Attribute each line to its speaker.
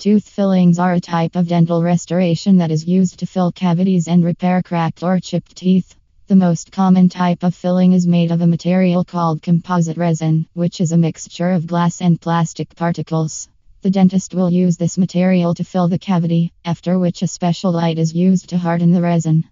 Speaker 1: Tooth fillings are a type of dental restoration that is used to fill cavities and repair cracked or chipped teeth. The most common type of filling is made of a material called composite resin, which is a mixture of glass and plastic particles. The dentist will use this material to fill the cavity, after which a special light is used to harden the resin.